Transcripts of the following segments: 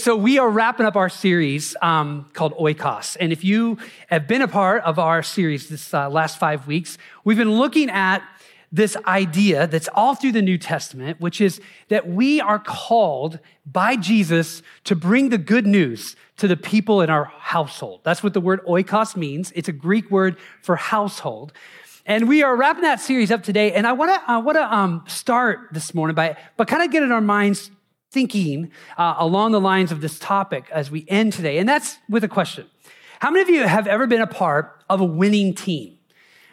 So, we are wrapping up our series um, called Oikos. And if you have been a part of our series this uh, last five weeks, we've been looking at this idea that's all through the New Testament, which is that we are called by Jesus to bring the good news to the people in our household. That's what the word oikos means. It's a Greek word for household. And we are wrapping that series up today. And I want to I um, start this morning by, by kind of get in our minds thinking uh, along the lines of this topic as we end today. And that's with a question. How many of you have ever been a part of a winning team?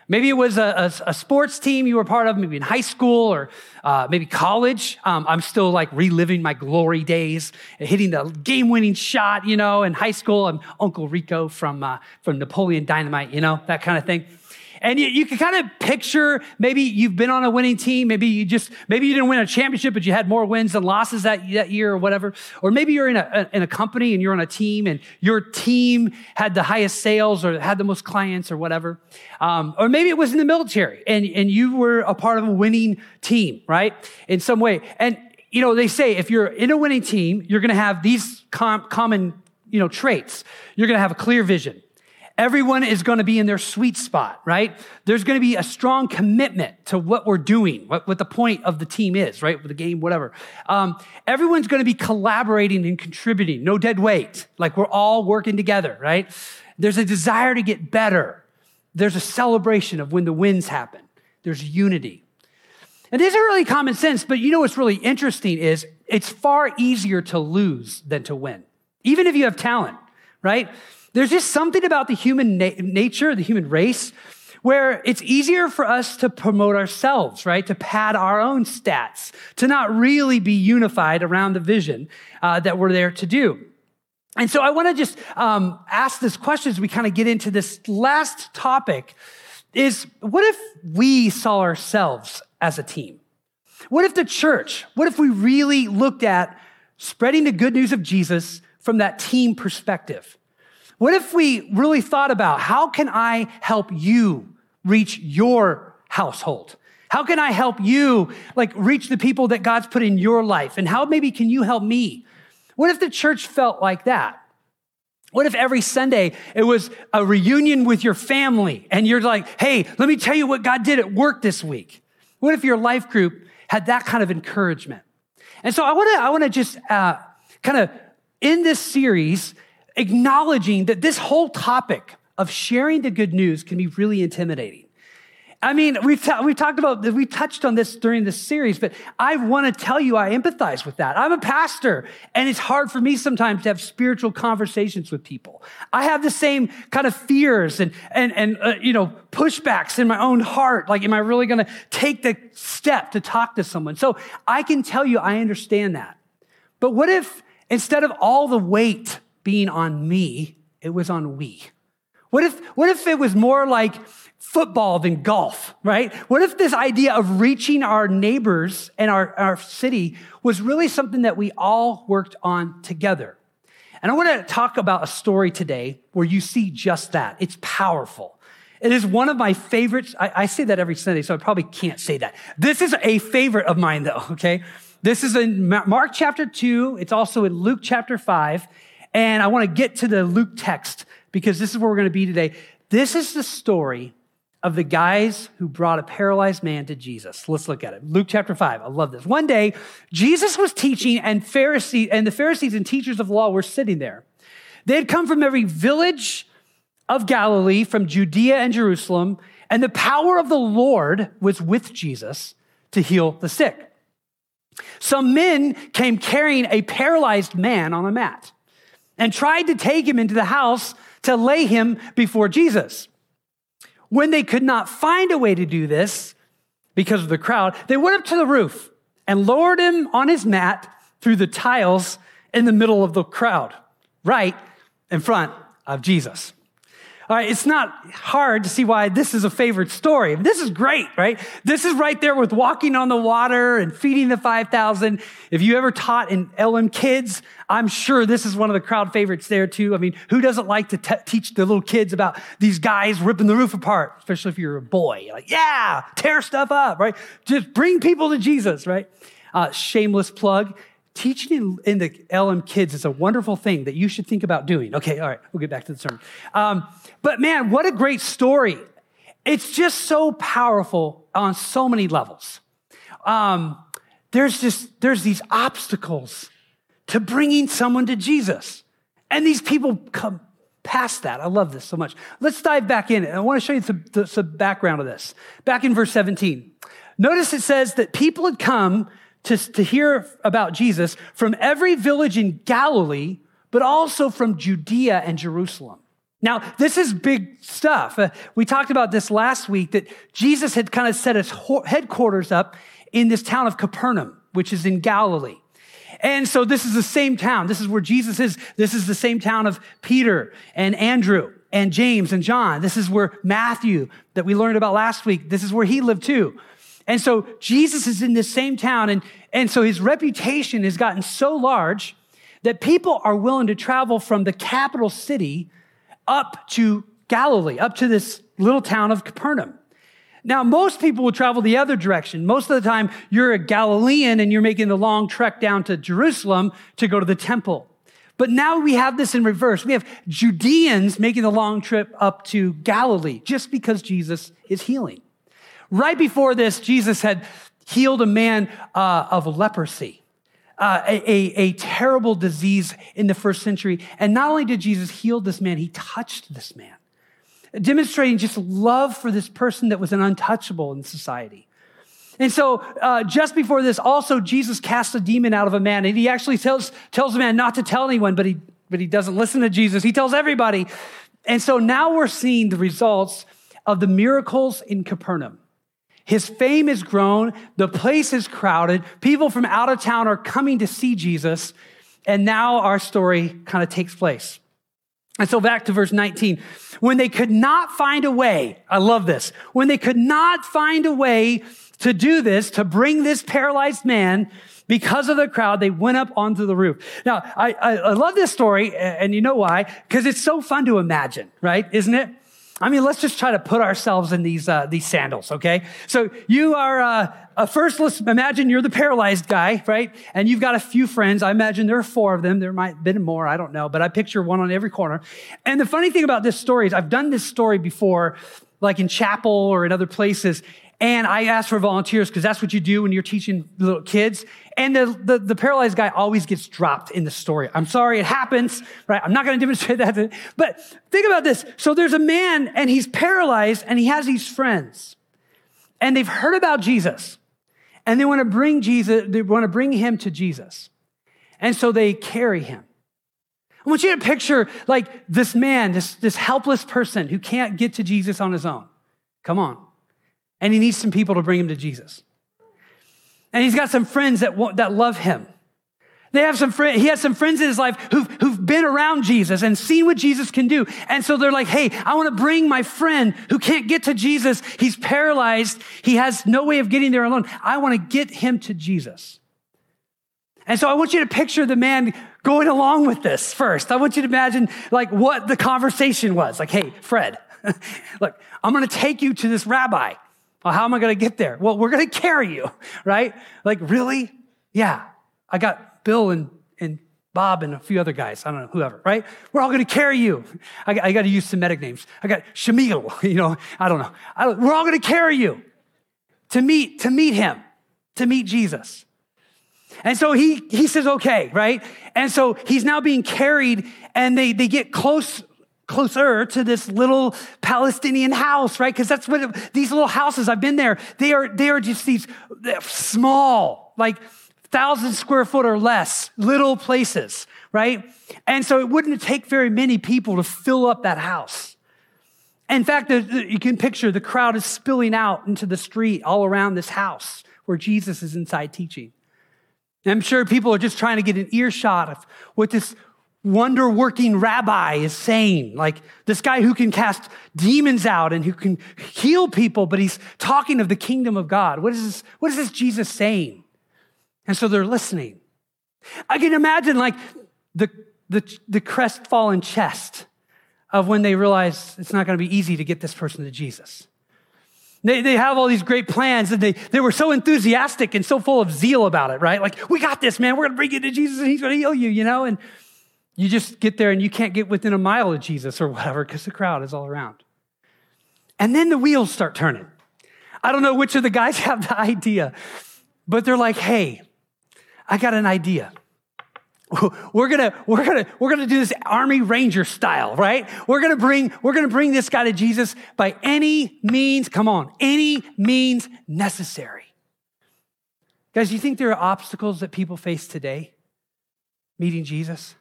Maybe it was a, a, a sports team you were part of, maybe in high school or uh, maybe college. Um, I'm still like reliving my glory days, hitting the game winning shot, you know, in high school. I'm Uncle Rico from, uh, from Napoleon Dynamite, you know, that kind of thing. And you, you can kind of picture maybe you've been on a winning team. Maybe you just, maybe you didn't win a championship, but you had more wins than losses that, that year or whatever. Or maybe you're in a, in a company and you're on a team and your team had the highest sales or had the most clients or whatever. Um, or maybe it was in the military and, and you were a part of a winning team, right? In some way. And, you know, they say if you're in a winning team, you're going to have these com- common, you know, traits. You're going to have a clear vision. Everyone is going to be in their sweet spot, right? There's going to be a strong commitment to what we're doing, what, what the point of the team is, right? The game, whatever. Um, everyone's going to be collaborating and contributing, no dead weight. Like we're all working together, right? There's a desire to get better. There's a celebration of when the wins happen. There's unity. And these are really common sense, but you know what's really interesting is it's far easier to lose than to win, even if you have talent, right? There's just something about the human na- nature, the human race, where it's easier for us to promote ourselves, right? To pad our own stats, to not really be unified around the vision uh, that we're there to do. And so I want to just um, ask this question as we kind of get into this last topic is what if we saw ourselves as a team? What if the church, what if we really looked at spreading the good news of Jesus from that team perspective? What if we really thought about how can I help you reach your household? How can I help you like reach the people that God's put in your life? And how maybe can you help me? What if the church felt like that? What if every Sunday it was a reunion with your family and you're like, hey, let me tell you what God did at work this week? What if your life group had that kind of encouragement? And so I want to I want to just uh, kind of in this series acknowledging that this whole topic of sharing the good news can be really intimidating. I mean, we've, we've talked about, we touched on this during this series, but I want to tell you I empathize with that. I'm a pastor, and it's hard for me sometimes to have spiritual conversations with people. I have the same kind of fears and, and, and uh, you know, pushbacks in my own heart. Like, am I really going to take the step to talk to someone? So I can tell you I understand that. But what if instead of all the weight being on me, it was on we. What if, what if it was more like football than golf, right? What if this idea of reaching our neighbors and our, our city was really something that we all worked on together? And I want to talk about a story today where you see just that. It's powerful. It is one of my favorites. I, I, say that every Sunday, so I probably can't say that. This is a favorite of mine, though, okay? This is in Mark chapter 2. It's also in Luke chapter 5. And I want to get to the Luke text because this is where we're going to be today. This is the story of the guys who brought a paralyzed man to Jesus. Let's look at it. Luke chapter 5. I love this. One day, Jesus was teaching and Pharisee and the Pharisees and teachers of law were sitting there. They had come from every village of Galilee, from Judea and Jerusalem, and the power of the Lord was with Jesus to heal the sick. Some men came carrying a paralyzed man on a mat and tried to take him into the house to lay him before Jesus. When they could not find a way to do this because of the crowd, they went up to the roof and lowered him on his mat through the tiles in the middle of the crowd, right in front of Jesus. All right, it's not hard to see why this is a favorite story. This is great, right? This is right there with walking on the water and feeding the 5,000. If you ever taught in LM kids, I'm sure this is one of the crowd favorites there too. I mean, who doesn't like to te- teach the little kids about these guys ripping the roof apart, especially if you're a boy? You're like, yeah, tear stuff up, right? Just bring people to Jesus, right? Uh, shameless plug teaching in, in, the LM kids is a wonderful thing that you should think about doing. Okay, all right, we'll get back to the sermon. Um, but man, what a great story. It's just so powerful on so many levels. Um, there's just, there's these obstacles to bringing someone to Jesus. And these people come past that. I love this so much. Let's dive back in. I want to show you some, some background of this. Back in verse 17. Notice it says that people had come to, to hear about Jesus from every village in Galilee, but also from Judea and Jerusalem. Now, this is big stuff. Uh, we talked about this last week that Jesus had kind of set his headquarters up in this town of Capernaum, which is in Galilee. And so this is the same town. This is where Jesus is. This is the same town of Peter and Andrew and James and John. This is where Matthew, that we learned about last week, this is where he lived too. And so Jesus is in this same town. And, and so his reputation has gotten so large that people are willing to travel from the capital city up to Galilee, up to this little town of Capernaum. Now, most people will travel the other direction. Most of the time, you're a Galilean and you're making the long trek down to Jerusalem to go to the temple. But now we have this in reverse. We have Judeans making the long trip up to Galilee just because Jesus is healing. Right before this, Jesus had healed a man uh, of leprosy, uh, a, a, terrible disease in the first century. And not only did Jesus heal this man, he touched this man demonstrating just love for this person that was an untouchable in society. And so, uh, just before this, also Jesus cast a demon out of a man, and he actually tells tells the man not to tell anyone, but he but he doesn't listen to Jesus. He tells everybody. And so now we're seeing the results of the miracles in Capernaum. His fame is grown, the place is crowded, people from out of town are coming to see Jesus, and now our story kind of takes place. And so back to verse 19. When they could not find a way, I love this. When they could not find a way to do this, to bring this paralyzed man, because of the crowd, they went up onto the roof. Now, I, I, I love this story, and you know why? Because it's so fun to imagine, right? Isn't it? I mean, let's just try to put ourselves in these, uh, these sandals, okay? So you are, uh, first, let's imagine you're the paralyzed guy, right? And you've got a few friends. I imagine there are four of them. There might have been more. I don't know, but I picture one on every corner. And the funny thing about this story is I've done this story before, like in chapel or in other places. And I ask for volunteers because that's what you do when you're teaching little kids. And the, the, the, paralyzed guy always gets dropped in the story. I'm sorry, it happens, right? I'm not going to demonstrate that. But think about this. So there's a man and he's paralyzed and he has these friends and they've heard about Jesus and they want to bring Jesus, they want to bring him to Jesus. And so they carry him. I want you to picture like this man, this, this helpless person who can't get to Jesus on his own. Come on. And he needs some people to bring him to Jesus. And he's got some friends that, that love him. They have some friends, he has some friends in his life who've, who've been around Jesus and seen what Jesus can do. And so they're like, hey, I want to bring my friend who can't get to Jesus. He's paralyzed. He has no way of getting there alone. I want to get him to Jesus. And so I want you to picture the man going along with this first. I want you to imagine like what the conversation was. Like, hey, Fred, look, I'm going to take you to this rabbi. Well, how am I going to get there? Well, we're going to carry you, right? Like, really? Yeah. I got Bill and, and Bob and a few other guys. I don't know, whoever, right? We're all going to carry you. I I got to use Semitic names. I got Shamil, you know, I don't know. I we're all going to carry you to meet, to meet him, to meet Jesus. And so he, he says, okay, right? And so he's now being carried and they, they get close closer to this little Palestinian house, right? Because that's what it, these little houses, I've been there, they are, they are just these small, like thousand square foot or less, little places, right? And so it wouldn't take very many people to fill up that house. In fact, you can picture the crowd is spilling out into the street all around this house where Jesus is inside teaching. And I'm sure people are just trying to get an earshot of what this wonder working rabbi is saying. Like this guy who can cast demons out and who can heal people, but he's talking of the kingdom of God. What is this, what is this Jesus saying? And so they're listening. I can imagine like the, the, the crestfallen chest of when they realize it's not going to be easy to get this person to Jesus. They, they have all these great plans and they, they were so enthusiastic and so full of zeal about it, right? Like, we got this, man. We're going to bring you to Jesus and he's going to heal you, you know? And you just get there and you can't get within a mile of Jesus or whatever because the crowd is all around. And then the wheels start turning. I don't know which of the guys have the idea, but they're like, hey, I got an idea. We're gonna, we're gonna, we're gonna do this army ranger style, right? We're gonna bring, we're gonna bring this guy to Jesus by any means, come on, any means necessary. Guys, do you think there are obstacles that people face today meeting Jesus?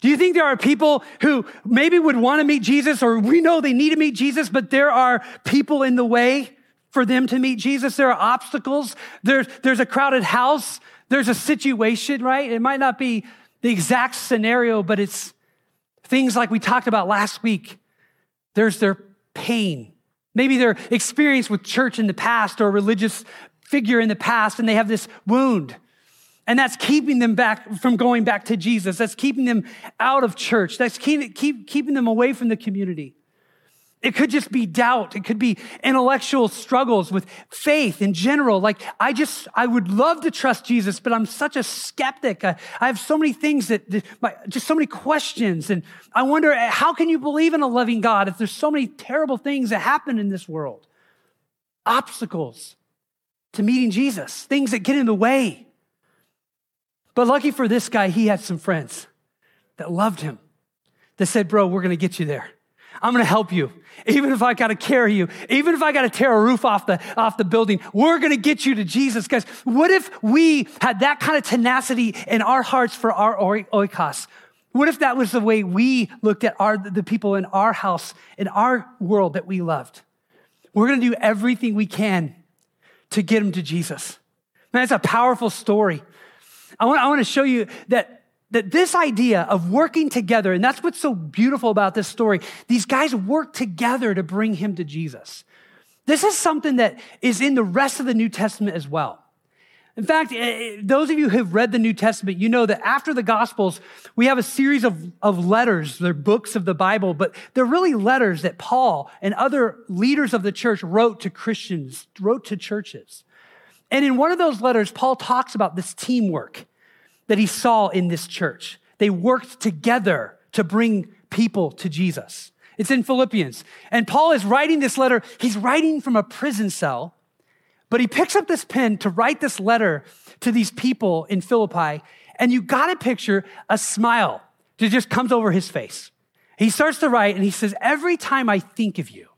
Do you think there are people who maybe would want to meet Jesus or we know they need to meet Jesus, but there are people in the way for them to meet Jesus? There are obstacles. There's, there's a crowded house. There's a situation, right? It might not be the exact scenario, but it's things like we talked about last week. There's their pain. Maybe their experience with church in the past or a religious figure in the past, and they have this wound. And that's keeping them back from going back to Jesus. That's keeping them out of church. That's keep, keep, keeping them away from the community. It could just be doubt. It could be intellectual struggles with faith in general. Like, I just, I would love to trust Jesus, but I'm such a skeptic. I, I have so many things that, that my, just so many questions. And I wonder, how can you believe in a loving God if there's so many terrible things that happen in this world? Obstacles to meeting Jesus, things that get in the way. But lucky for this guy, he had some friends that loved him, that said, Bro, we're to get you there. I'm to help you. Even if I got to carry you, even if I got to tear a roof off the, off the building, we're to get you to Jesus. Guys, what if we had that kind of tenacity in our hearts for our oikos? What if that was the way we looked at our, the people in our house, in our world that we loved? We're to do everything we can to get them to Jesus. Man, that's a powerful story. I want, I want to show you that that this idea of working together, and that's what's so beautiful about this story, these guys work together to bring him to Jesus. This is something that is in the rest of the New Testament as well. In fact, eh, eh, those of you who have read the New Testament, you know that after the Gospels, we have a series of, of letters. They're books of the Bible, but they're really letters that Paul and other leaders of the church wrote to Christians, wrote to churches. And in one of those letters, Paul talks about this teamwork that he saw in this church. They worked together to bring people to Jesus. It's in Philippians. And Paul is writing this letter. He's writing from a prison cell, but he picks up this pen to write this letter to these people in Philippi. And you got to picture a smile that just comes over his face. He starts to write and he says, Every time I think of you,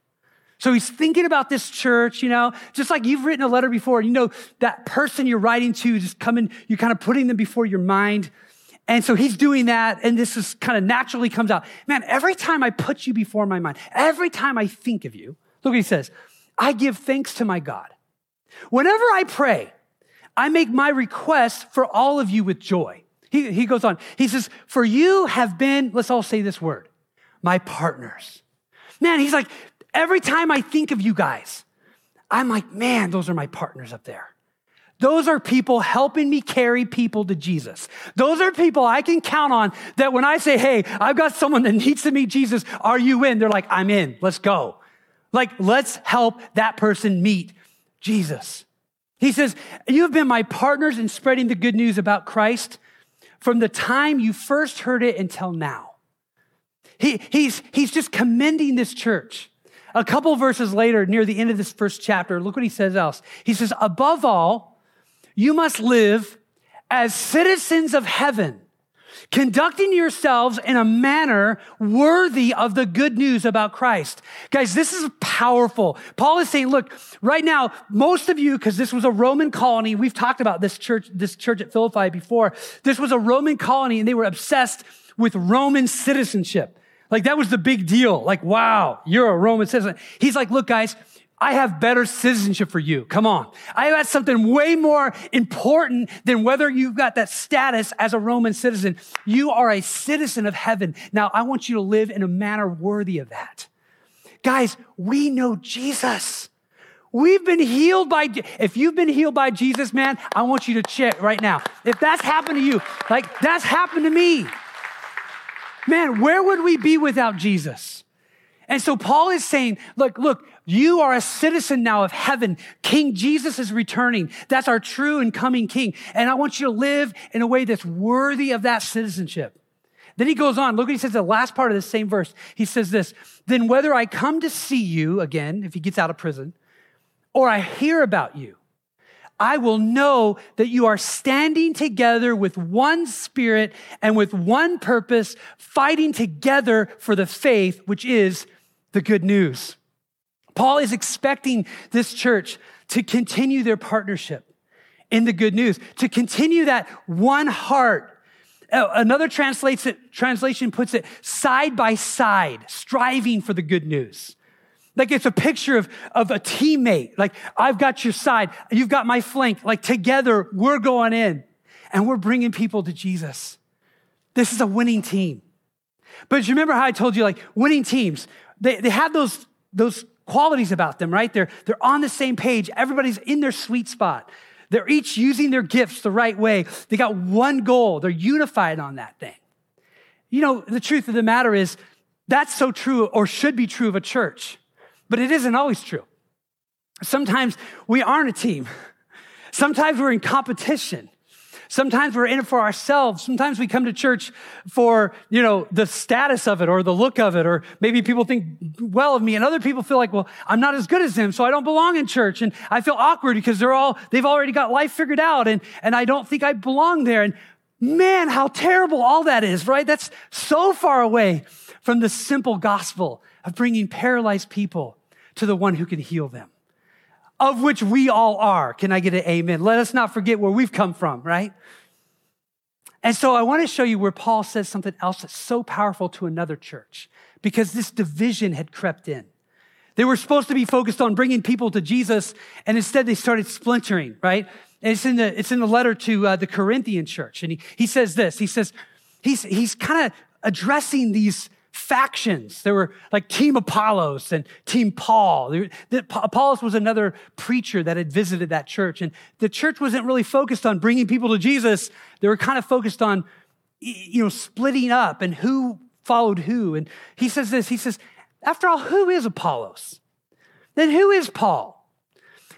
so he's thinking about this church, you know, just like you've written a letter before, you know, that person you're writing to just coming, you're kind of putting them before your mind. And so he's doing that, and this is kind of naturally comes out. Man, every time I put you before my mind, every time I think of you, look what he says, I give thanks to my God. Whenever I pray, I make my request for all of you with joy. He, he goes on, he says, For you have been, let's all say this word, my partners. Man, he's like, Every time I think of you guys, I'm like, man, those are my partners up there. Those are people helping me carry people to Jesus. Those are people I can count on that when I say, hey, I've got someone that needs to meet Jesus, are you in? They're like, I'm in, let's go. Like, let's help that person meet Jesus. He says, You have been my partners in spreading the good news about Christ from the time you first heard it until now. He, he's, he's just commending this church. A couple verses later, near the end of this first chapter, look what he says else. He says, Above all, you must live as citizens of heaven, conducting yourselves in a manner worthy of the good news about Christ. Guys, this is powerful. Paul is saying, look, right now, most of you, because this was a Roman colony, we've talked about this church, this church at Philippi before. This was a Roman colony and they were obsessed with Roman citizenship. Like that was the big deal. Like, wow, you're a Roman citizen. He's like, look, guys, I have better citizenship for you. Come on. I have something way more important than whether you've got that status as a Roman citizen. You are a citizen of heaven. Now, I want you to live in a manner worthy of that. Guys, we know Jesus. We've been healed by, if you've been healed by Jesus, man, I want you to check right now. If that's happened to you, like that's happened to me. Man, where would we be without Jesus? And so Paul is saying, look, look, you are a citizen now of heaven. King Jesus is returning. That's our true and coming king. And I want you to live in a way that's worthy of that citizenship. Then he goes on. Look what he says the last part of the same verse. He says this, then whether I come to see you again, if he gets out of prison, or I hear about you, I will know that you are standing together with one spirit and with one purpose, fighting together for the faith, which is the good news. Paul is expecting this church to continue their partnership in the good news, to continue that one heart. Uh, another translation puts it side by side, striving for the good news. Like it's a picture of, of a teammate. Like I've got your side, you've got my flank. Like together, we're going in and we're bringing people to Jesus. This is a winning team. But you remember how I told you, like winning teams, they, they have those, those qualities about them, right? They're, they're on the same page. Everybody's in their sweet spot. They're each using their gifts the right way. They got one goal. They're unified on that thing. You know, the truth of the matter is that's so true or should be true of a church. But it isn't always true. Sometimes we aren't a team. Sometimes we're in competition. Sometimes we're in it for ourselves. Sometimes we come to church for, you know, the status of it or the look of it, or maybe people think well of me and other people feel like, well, I'm not as good as them, so I don't belong in church. And I feel awkward because they're all, they've already got life figured out and, and I don't think I belong there. And man, how terrible all that is, right? That's so far away from the simple gospel of bringing paralyzed people to the one who can heal them, of which we all are. Can I get an amen? Let us not forget where we've come from, right? And so I want to show you where Paul says something else that's so powerful to another church because this division had crept in. They were supposed to be focused on bringing people to Jesus, and instead they started splintering, right? And it's in the, it's in the letter to uh, the Corinthian church. And he, he says this he says, he's, he's kind of addressing these factions. There were like Team Apollos and Team Paul. Apollos was another preacher that had visited that church. And the church wasn't really focused on bringing people to Jesus. They were kind of focused on, you know, splitting up and who followed who. And he says this, he says, after all, who is Apollos? Then who is Paul?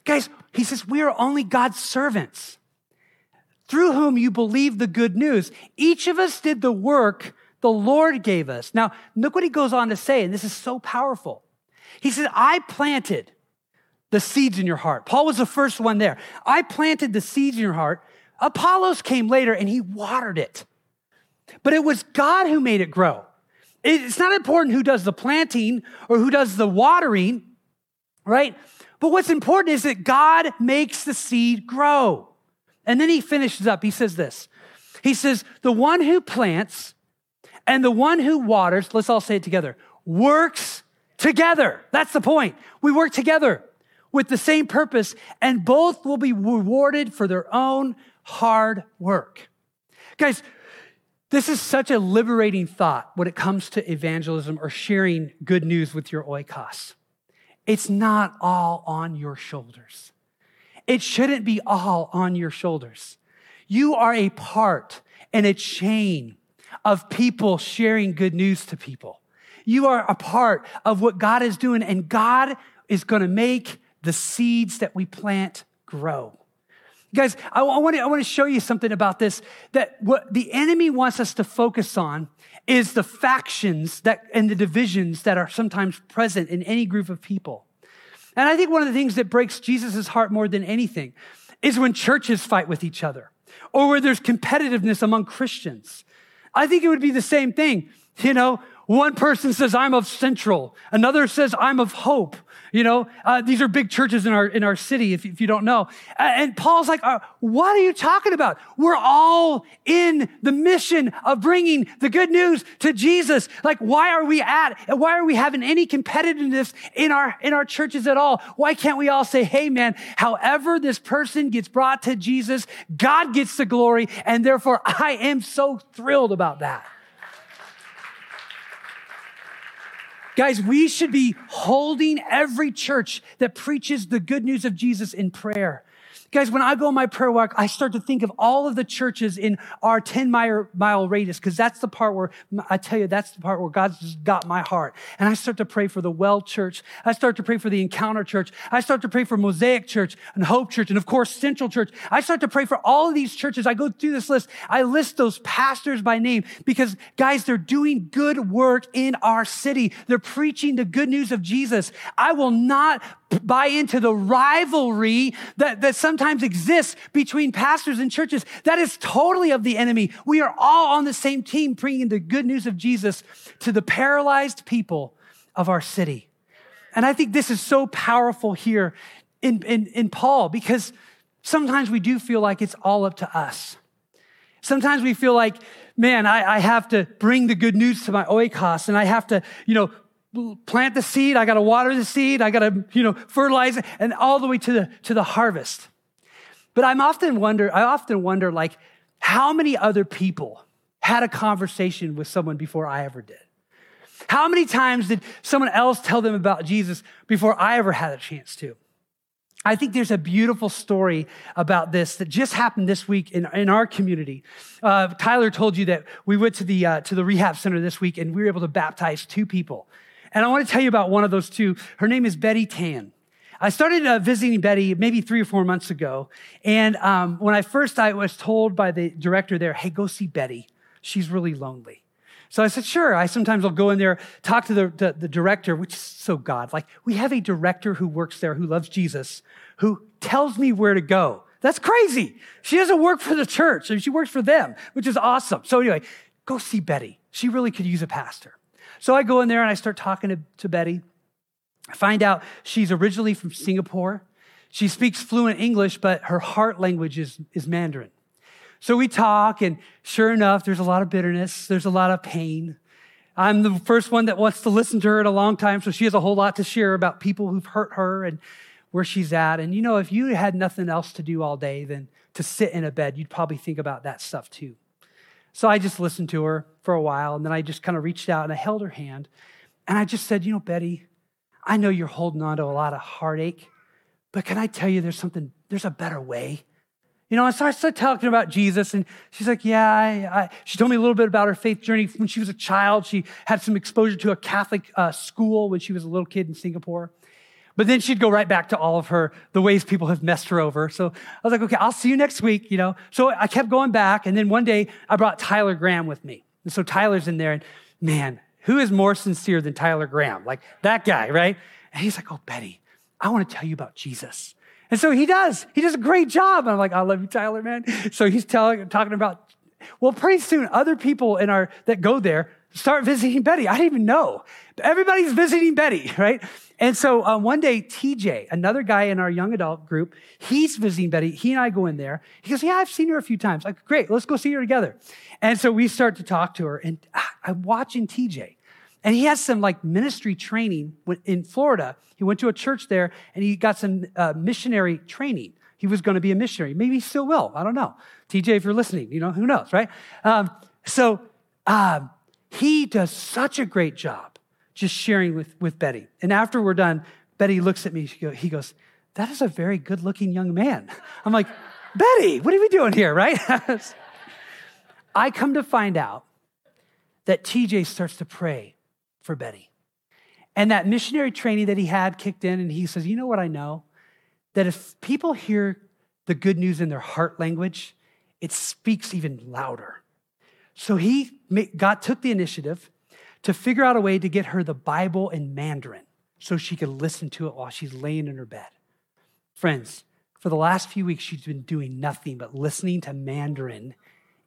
Guys, he says, we are only God's servants through whom you believe the good news. Each of us did the work the Lord gave us. Now, look what he goes on to say, and this is so powerful. He said, I planted the seeds in your heart. Paul was the first one there. I planted the seeds in your heart. Apollos came later and he watered it. But it was God who made it grow. It's not important who does the planting or who does the watering, right? But what's important is that God makes the seed grow. And then he finishes up. He says this He says, The one who plants and the one who waters, let's all say it together, works together. That's the point. We work together with the same purpose, and both will be rewarded for their own hard work. Guys, this is such a liberating thought when it comes to evangelism or sharing good news with your oikos. It's not all on your shoulders. It shouldn't be all on your shoulders. You are a part in a chain of people sharing good news to people. You are a part of what God is doing, and God is going to make the seeds that we plant grow. Guys, I, want to, I want to show you something about this that what the enemy wants us to focus on is the factions that and the divisions that are sometimes present in any group of people. And I think one of the things that breaks Jesus' heart more than anything is when churches fight with each other or where there's competitiveness among Christians. I think it would be the same thing. You know, one person says, I'm of Central. Another says, I'm of Hope. You know, uh, these are big churches in our, in our city, if, if you don't know. And Paul's like, uh, what are you talking about? We're all in the mission of bringing the good news to Jesus. Like, why are we at, why are we having any competitiveness in our, in our churches at all? Why can't we all say, hey man, however this person gets brought to Jesus, God gets the glory. And therefore I am so thrilled about that. Guys, we should be holding every church that preaches the good news of Jesus in prayer. Guys, when I go on my prayer walk, I start to think of all of the churches in our 10 mile, radius, because that's the part where, I tell you, that's the part where God's just got my heart. And I start to pray for the Well Church. I start to pray for the Encounter Church. I start to pray for Mosaic Church and Hope Church and of course Central Church. I start to pray for all of these churches. I go through this list. I list those pastors by name because guys, they're doing good work in our city. They're preaching the good news of Jesus. I will not buy into the rivalry that, that sometimes exists between pastors and churches. That is totally of the enemy. We are all on the same team bringing the good news of Jesus to the paralyzed people of our city. And I think this is so powerful here in, in, in Paul because sometimes we do feel like it's all up to us. Sometimes we feel like, man, I, I have to bring the good news to my oikos and I have to, you know, plant the seed, I got to water the seed, I got to, you know, fertilize it, and all the way to the, to the harvest. But I'm often wonder, I often wonder, like, how many other people had a conversation with someone before I ever did? How many times did someone else tell them about Jesus before I ever had a chance to? I think there's a beautiful story about this that just happened this week in, in our community. Uh, Tyler told you that we went to the, uh, to the rehab center this week and we were able to baptize two people. And I want to tell you about one of those two. Her name is Betty Tan. I started uh, visiting Betty maybe three or four months ago. And um, when I first, I was told by the director there, hey, go see Betty. She's really lonely. So I said, sure. I sometimes will go in there, talk to the, the, the, director, which is so God. Like, we have a director who works there who loves Jesus, who tells me where to go. That's crazy. She doesn't work for the church, she works for them, which is awesome. So anyway, go see Betty. She really could use a pastor. So I go in there and I start talking to, to Betty. I find out she's originally from Singapore. She speaks fluent English, but her heart language is, is Mandarin. So we talk, and sure enough, there's a lot of bitterness, there's a lot of pain. I'm the first one that wants to listen to her in a long time, so she has a whole lot to share about people who've hurt her and where she's at. And you know, if you had nothing else to do all day than to sit in a bed, you'd probably think about that stuff too. So I just listened to her for a while, and then I just kind of reached out and I held her hand. And I just said, You know, Betty, I know you're holding on to a lot of heartache, but can I tell you there's something, there's a better way? You know, and so I started talking about Jesus, and she's like, Yeah, I, I, she told me a little bit about her faith journey. When she was a child, she had some exposure to a Catholic uh, school when she was a little kid in Singapore. But then she'd go right back to all of her, the ways people have messed her over. So I was like, okay, I'll see you next week, you know. So I kept going back. And then one day I brought Tyler Graham with me. And so Tyler's in there and man, who is more sincere than Tyler Graham? Like that guy, right? And he's like, oh, Betty, I want to tell you about Jesus. And so he does. He does a great job. And I'm like, I love you, Tyler, man. So he's telling, talking about, well, pretty soon other people in our, that go there start visiting Betty. I didn't even know. Everybody's visiting Betty, right? And so um, one day, TJ, another guy in our young adult group, he's visiting Betty. He and I go in there. He goes, Yeah, I've seen her a few times. Like, great, let's go see her together. And so we start to talk to her, and ah, I'm watching TJ. And he has some like ministry training in Florida. He went to a church there and he got some uh, missionary training. He was going to be a missionary. Maybe he still will. I don't know. TJ, if you're listening, you know, who knows, right? Um, so um, he does such a great job just sharing with, with Betty. And after we're done, Betty looks at me. he goes, That is a very good looking young man. I'm like, Betty, what are we doing here, right? I come to find out that TJ starts to pray for Betty. And that missionary training that he had kicked in, and he says, You know what I know? That if people hear the good news in their heart language, it speaks even louder. So he got, took the initiative to figure out a way to get her the Bible in Mandarin so she could listen to it while she's laying in her bed. Friends, for the last few weeks, she's been doing nothing but listening to Mandarin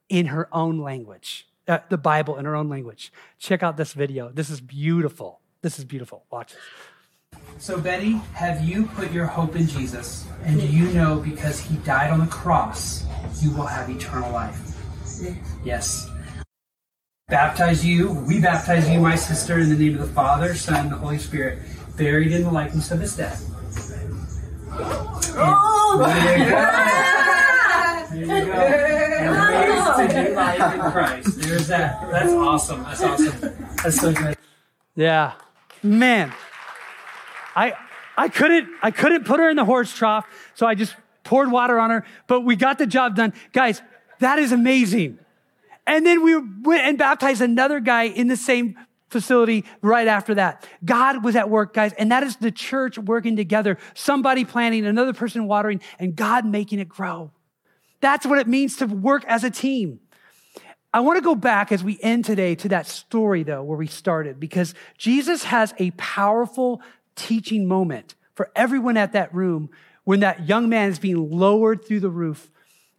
in her own language, uh, the Bible in her own language. Check out this video. This is beautiful. This is beautiful. Watch this. So, Betty, have you put your hope in Jesus? And do you know because he died on the cross, you will have eternal life? Yes baptize you, we baptize you, my sister, in the name of the Father, Son, and the Holy Spirit, buried in the likeness of his death. Oh! There you go. There you go. And raised to new life in Christ. There's that. That's awesome. That's awesome. That's so good. Yeah. Man. I I couldn't I couldn't put her in the horse trough, so I just poured water on her, but we got the job done. Guys, that is amazing. And then we went and baptized another guy in the same facility right after that. God was at work, guys, and that is the church working together. Somebody planting, another person watering, and God making it grow. That's what it means to work as a team. I want to go back as we end today to that story, though, where we started, because Jesus has a powerful teaching moment for everyone at that room when that young man is being lowered through the roof.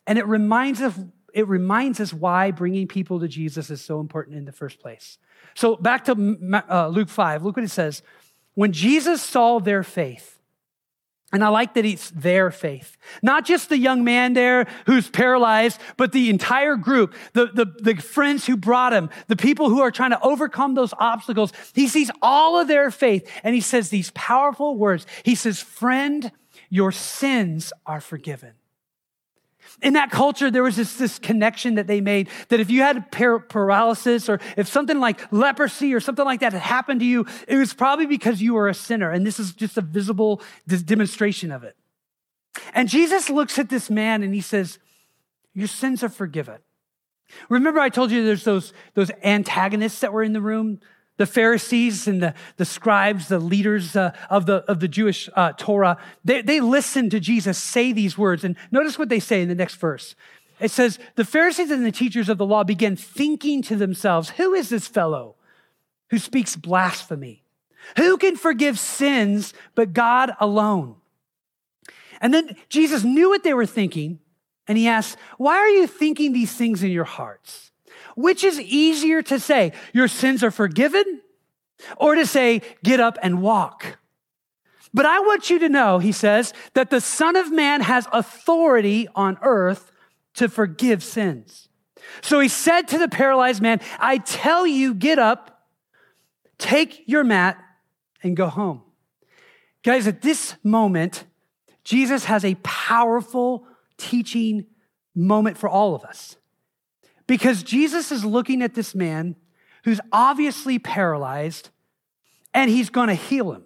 And it reminds us, it reminds us why bringing people to Jesus is so important in the first place. So back to uh, Luke 5, look what it says. When Jesus saw their faith, and I like that it's their faith. Not just the young man there who's paralyzed, but the entire group, the, the, the, friends who brought him, the people who are trying to overcome those obstacles. He sees all of their faith and he says these powerful words. He says, Friend, your sins are forgiven in that culture, there was this, this connection that they made that if you had par- paralysis or if something like leprosy or something like that had happened to you, it was probably because you were a sinner. And this is just a visible demonstration of it. And Jesus looks at this man and he says, Your sins are forgiven. Remember, I told you there's those, those antagonists that were in the room? The Pharisees and the, the scribes, the leaders uh, of, the, of the Jewish uh, Torah, they, they listened to Jesus say these words. And notice what they say in the next verse. It says, The Pharisees and the teachers of the law began thinking to themselves, Who is this fellow who speaks blasphemy? Who can forgive sins but God alone? And then Jesus knew what they were thinking, and he asked, Why are you thinking these things in your hearts? Which is easier to say, your sins are forgiven, or to say, get up and walk? But I want you to know, he says, that the Son of Man has authority on earth to forgive sins. So he said to the paralyzed man, I tell you, get up, take your mat, and go home. Guys, at this moment, Jesus has a powerful teaching moment for all of us. Because Jesus is looking at this man who's obviously paralyzed and he's going to heal him.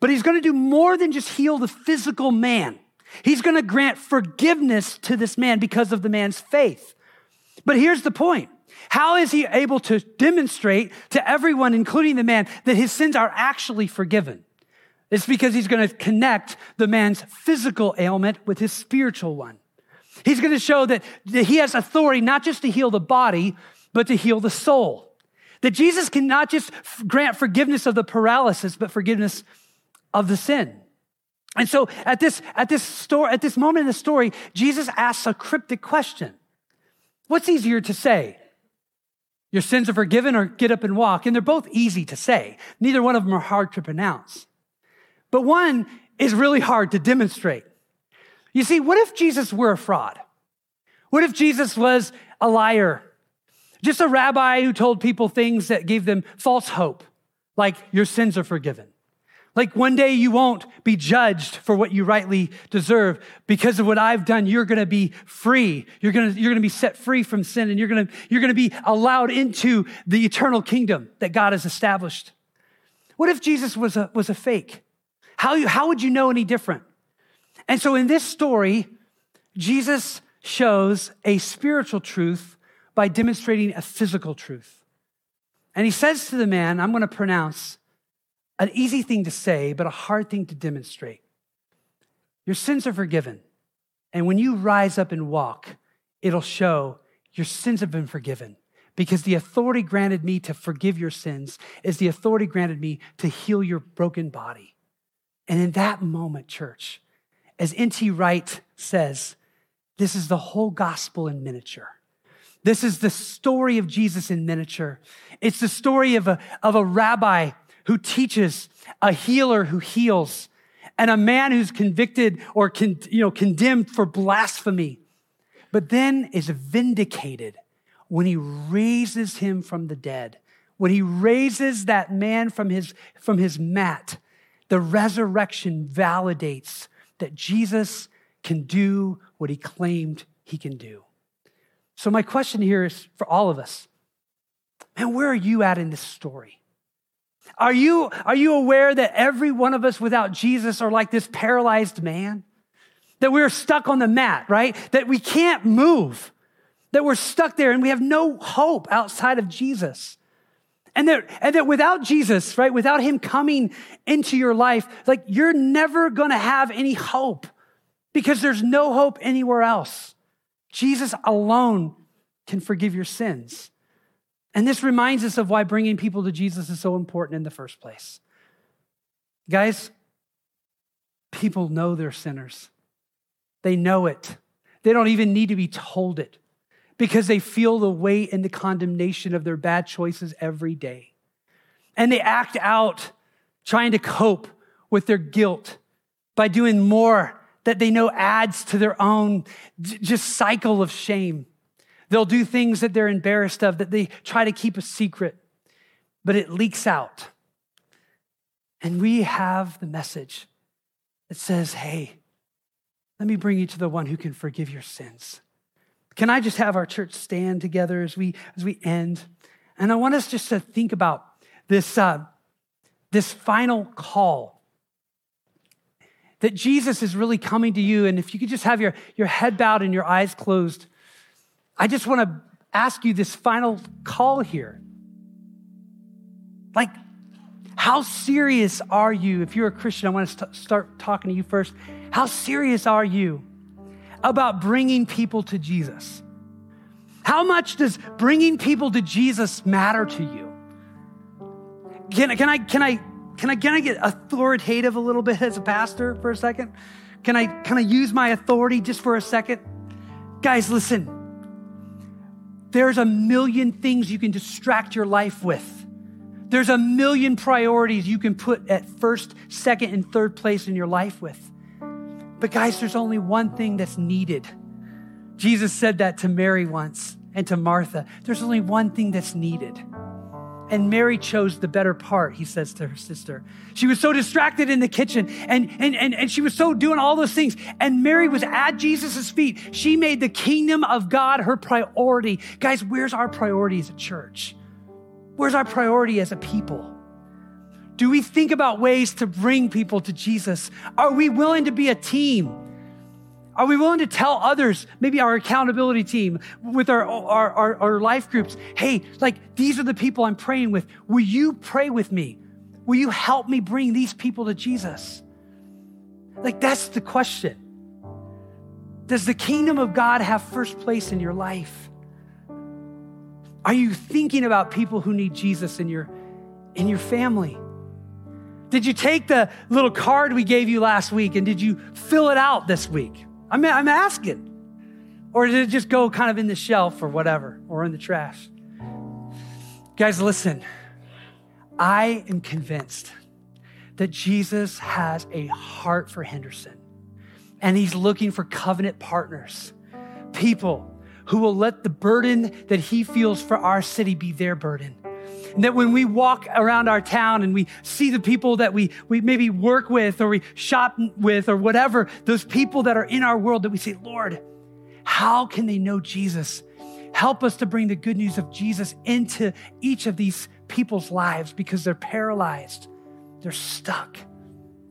But he's going to do more than just heal the physical man. He's going to grant forgiveness to this man because of the man's faith. But here's the point. How is he able to demonstrate to everyone, including the man, that his sins are actually forgiven? It's because he's going to connect the man's physical ailment with his spiritual one. He's going to show that, that he has authority not just to heal the body, but to heal the soul. That Jesus can not just grant forgiveness of the paralysis, but forgiveness of the sin. And so at this, at this story, at this moment in the story, Jesus asks a cryptic question. What's easier to say? Your sins are forgiven or get up and walk. And they're both easy to say. Neither one of them are hard to pronounce. But one is really hard to demonstrate. You see, what if Jesus were a fraud? What if Jesus was a liar? Just a rabbi who told people things that gave them false hope, like your sins are forgiven. Like one day you won't be judged for what you rightly deserve. Because of what I've done, you're going to be free. You're going to, you're to be set free from sin and you're going to, you're to be allowed into the eternal kingdom that God has established. What if Jesus was a, was a fake? How, you, how would you know any different? And so in this story, Jesus shows a spiritual truth by demonstrating a physical truth. And he says to the man, I'm going to pronounce an easy thing to say, but a hard thing to demonstrate. Your sins are forgiven. And when you rise up and walk, it'll show your sins have been forgiven. Because the authority granted me to forgive your sins is the authority granted me to heal your broken body. And in that moment, church, as N.T. Wright says, this is the whole gospel in miniature. This is the story of Jesus in miniature. It's the story of a, of a rabbi who teaches, a healer who heals, and a man who's convicted or con, you know, condemned for blasphemy, but then is vindicated when he raises him from the dead. When he raises that man from his, from his mat, the resurrection validates that Jesus can do what he claimed he can do. So, my question here is for all of us man, where are you at in this story? Are you, are you aware that every one of us without Jesus are like this paralyzed man? that we're stuck on the mat, right? That we can't move, that we're stuck there and we have no hope outside of Jesus. And that, and that without Jesus, right, without him coming into your life, like you're never gonna have any hope because there's no hope anywhere else. Jesus alone can forgive your sins. And this reminds us of why bringing people to Jesus is so important in the first place. Guys, people know they're sinners. They know it. They don't even need to be told it because they feel the weight and the condemnation of their bad choices every day. And they act out trying to cope with their guilt by doing more that they know adds to their own just cycle of shame. They'll do things that they're embarrassed of, that they try to keep a secret, but it leaks out. And we have the message that says, hey, let me bring you to the one who can forgive your sins. Can I just have our church stand together as we, as we end? And I want us just to think about this, uh, this final call that Jesus is really coming to you. And if you could just have your, your head bowed and your eyes closed, I just want to ask you this final call here. Like, how serious are you? If you're a Christian, I want to st- start talking to you first. How serious are you about bringing people to Jesus? How much does bringing people to Jesus matter to you? Can, can, I, can, I, can, I, can I get authoritative a little bit as a pastor for a second? Can I, can I use my authority just for a second? Guys, listen. There's a million things you can distract your life with. There's a million priorities you can put at first, second, and third place in your life with. But guys, there's only one thing that's needed. Jesus said that to Mary once and to Martha. There's only one thing that's needed. And Mary chose the better part, he says to her sister. She was so distracted in the kitchen and, and, and, and she was so doing all those things. And Mary was at Jesus' feet. She made the kingdom of God her priority. Guys, where's our priority as a church? Where's our priority as a people? Do we think about ways to bring people to Jesus? Are we willing to be a team? Are we willing to tell others, maybe our accountability team with our, our, our, our, life groups, hey, like these are the people I'm praying with. Will you pray with me? Will you help me bring these people to Jesus? Like that's the question. Does the kingdom of God have first place in your life? Are you thinking about people who need Jesus in your, in your family? Did you take the little card we gave you last week and did you fill it out this week? I'm, I'm asking. Or did it just go kind of in the shelf or whatever, or in the trash? Guys, listen. I am convinced that Jesus has a heart for Henderson, and he's looking for covenant partners, people who will let the burden that he feels for our city be their burden. And that when we walk around our town and we see the people that we, we maybe work with or we shop with or whatever, those people that are in our world, that we say, Lord, how can they know Jesus? Help us to bring the good news of Jesus into each of these people's lives because they're paralyzed, they're stuck,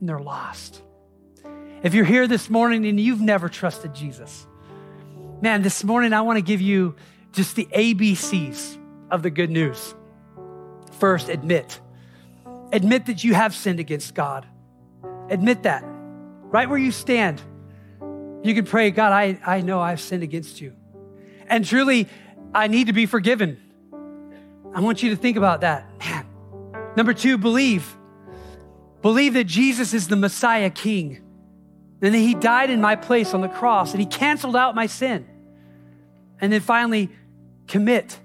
and they're lost. If you're here this morning and you've never trusted Jesus, Man, this morning I want to give you just the ABCs of the good news. First, admit. Admit that you have sinned against God. Admit that. Right where you stand, you can pray, God, I, I know I've sinned against you. And truly, I need to be forgiven. I want you to think about that. Man. Number two, believe. Believe that Jesus is the Messiah King and then he died in my place on the cross and he canceled out my sin. And then finally, commit.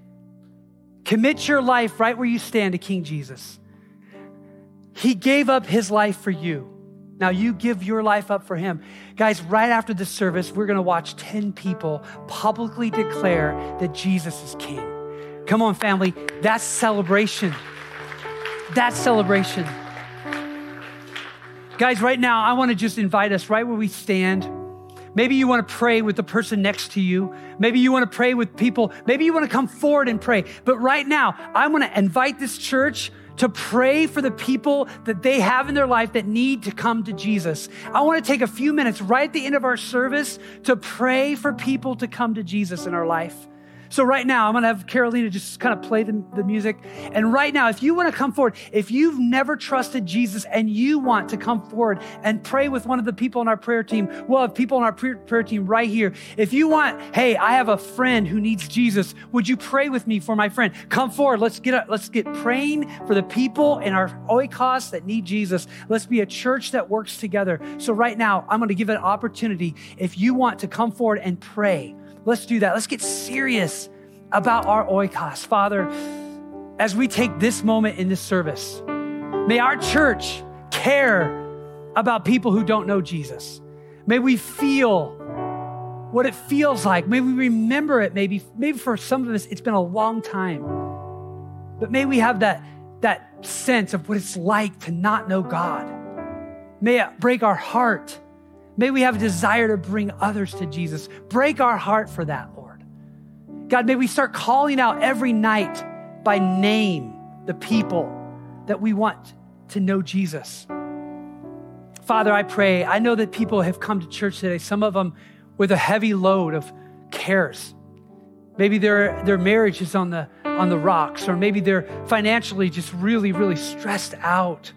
Commit your life right where you stand to King Jesus. He gave up his life for you. Now you give your life up for him. Guys, right after the service, we're going to watch 10 people publicly declare that Jesus is king. Come on, family. That's celebration. That's celebration. Guys, right now, I want to just invite us right where we stand. Maybe you want to pray with the person next to you. Maybe you want to pray with people. Maybe you want to come forward and pray. But right now, I want to invite this church to pray for the people that they have in their life that need to come to Jesus. I want to take a few minutes right at the end of our service to pray for people to come to Jesus in our life. So, right now, I'm going to have Carolina just kind of play the, the music. And right now, if you want to come forward, if you've never trusted Jesus and you want to come forward and pray with one of the people on our prayer team, we'll have people on our prayer team right here. If you want, hey, I have a friend who needs Jesus, would you pray with me for my friend? Come forward. Let's get, let's get praying for the people in our oikos that need Jesus. Let's be a church that works together. So, right now, I'm going to give an opportunity. If you want to come forward and pray, Let's do that. Let's get serious about our oikos. Father, as we take this moment in this service, may our church care about people who don't know Jesus. May we feel what it feels like. May we remember it. Maybe, maybe for some of us, it's been a long time. But may we have that, that sense of what it's like to not know God. May it break our heart May we have a desire to bring others to Jesus. Break our heart for that, Lord. God, may we start calling out every night by name the people that we want to know Jesus. Father, I pray, I know that people have come to church today, some of them with a heavy load of cares. Maybe their, their marriage is on the, on the rocks, or maybe they're financially just really, really stressed out.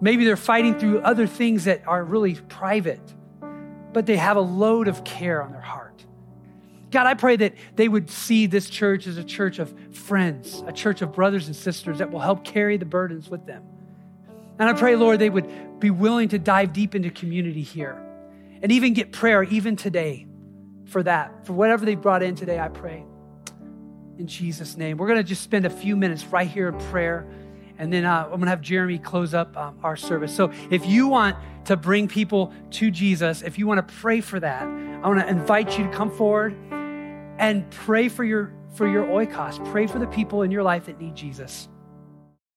Maybe they're fighting through other things that are really private, but they have a load of care on their heart. God, I pray that they would see this church as a church of friends, a church of brothers and sisters that will help carry the burdens with them. And I pray, Lord, they would be willing to dive deep into community here and even get prayer, even today, for that, for whatever they brought in today, I pray. In Jesus' name. We're going to just spend a few minutes right here in prayer. And then uh, I'm going to have Jeremy close up um, our service. So if you want to bring people to Jesus, if you want to pray for that, I want to invite you to come forward and pray for your for your oikos. Pray for the people in your life that need Jesus.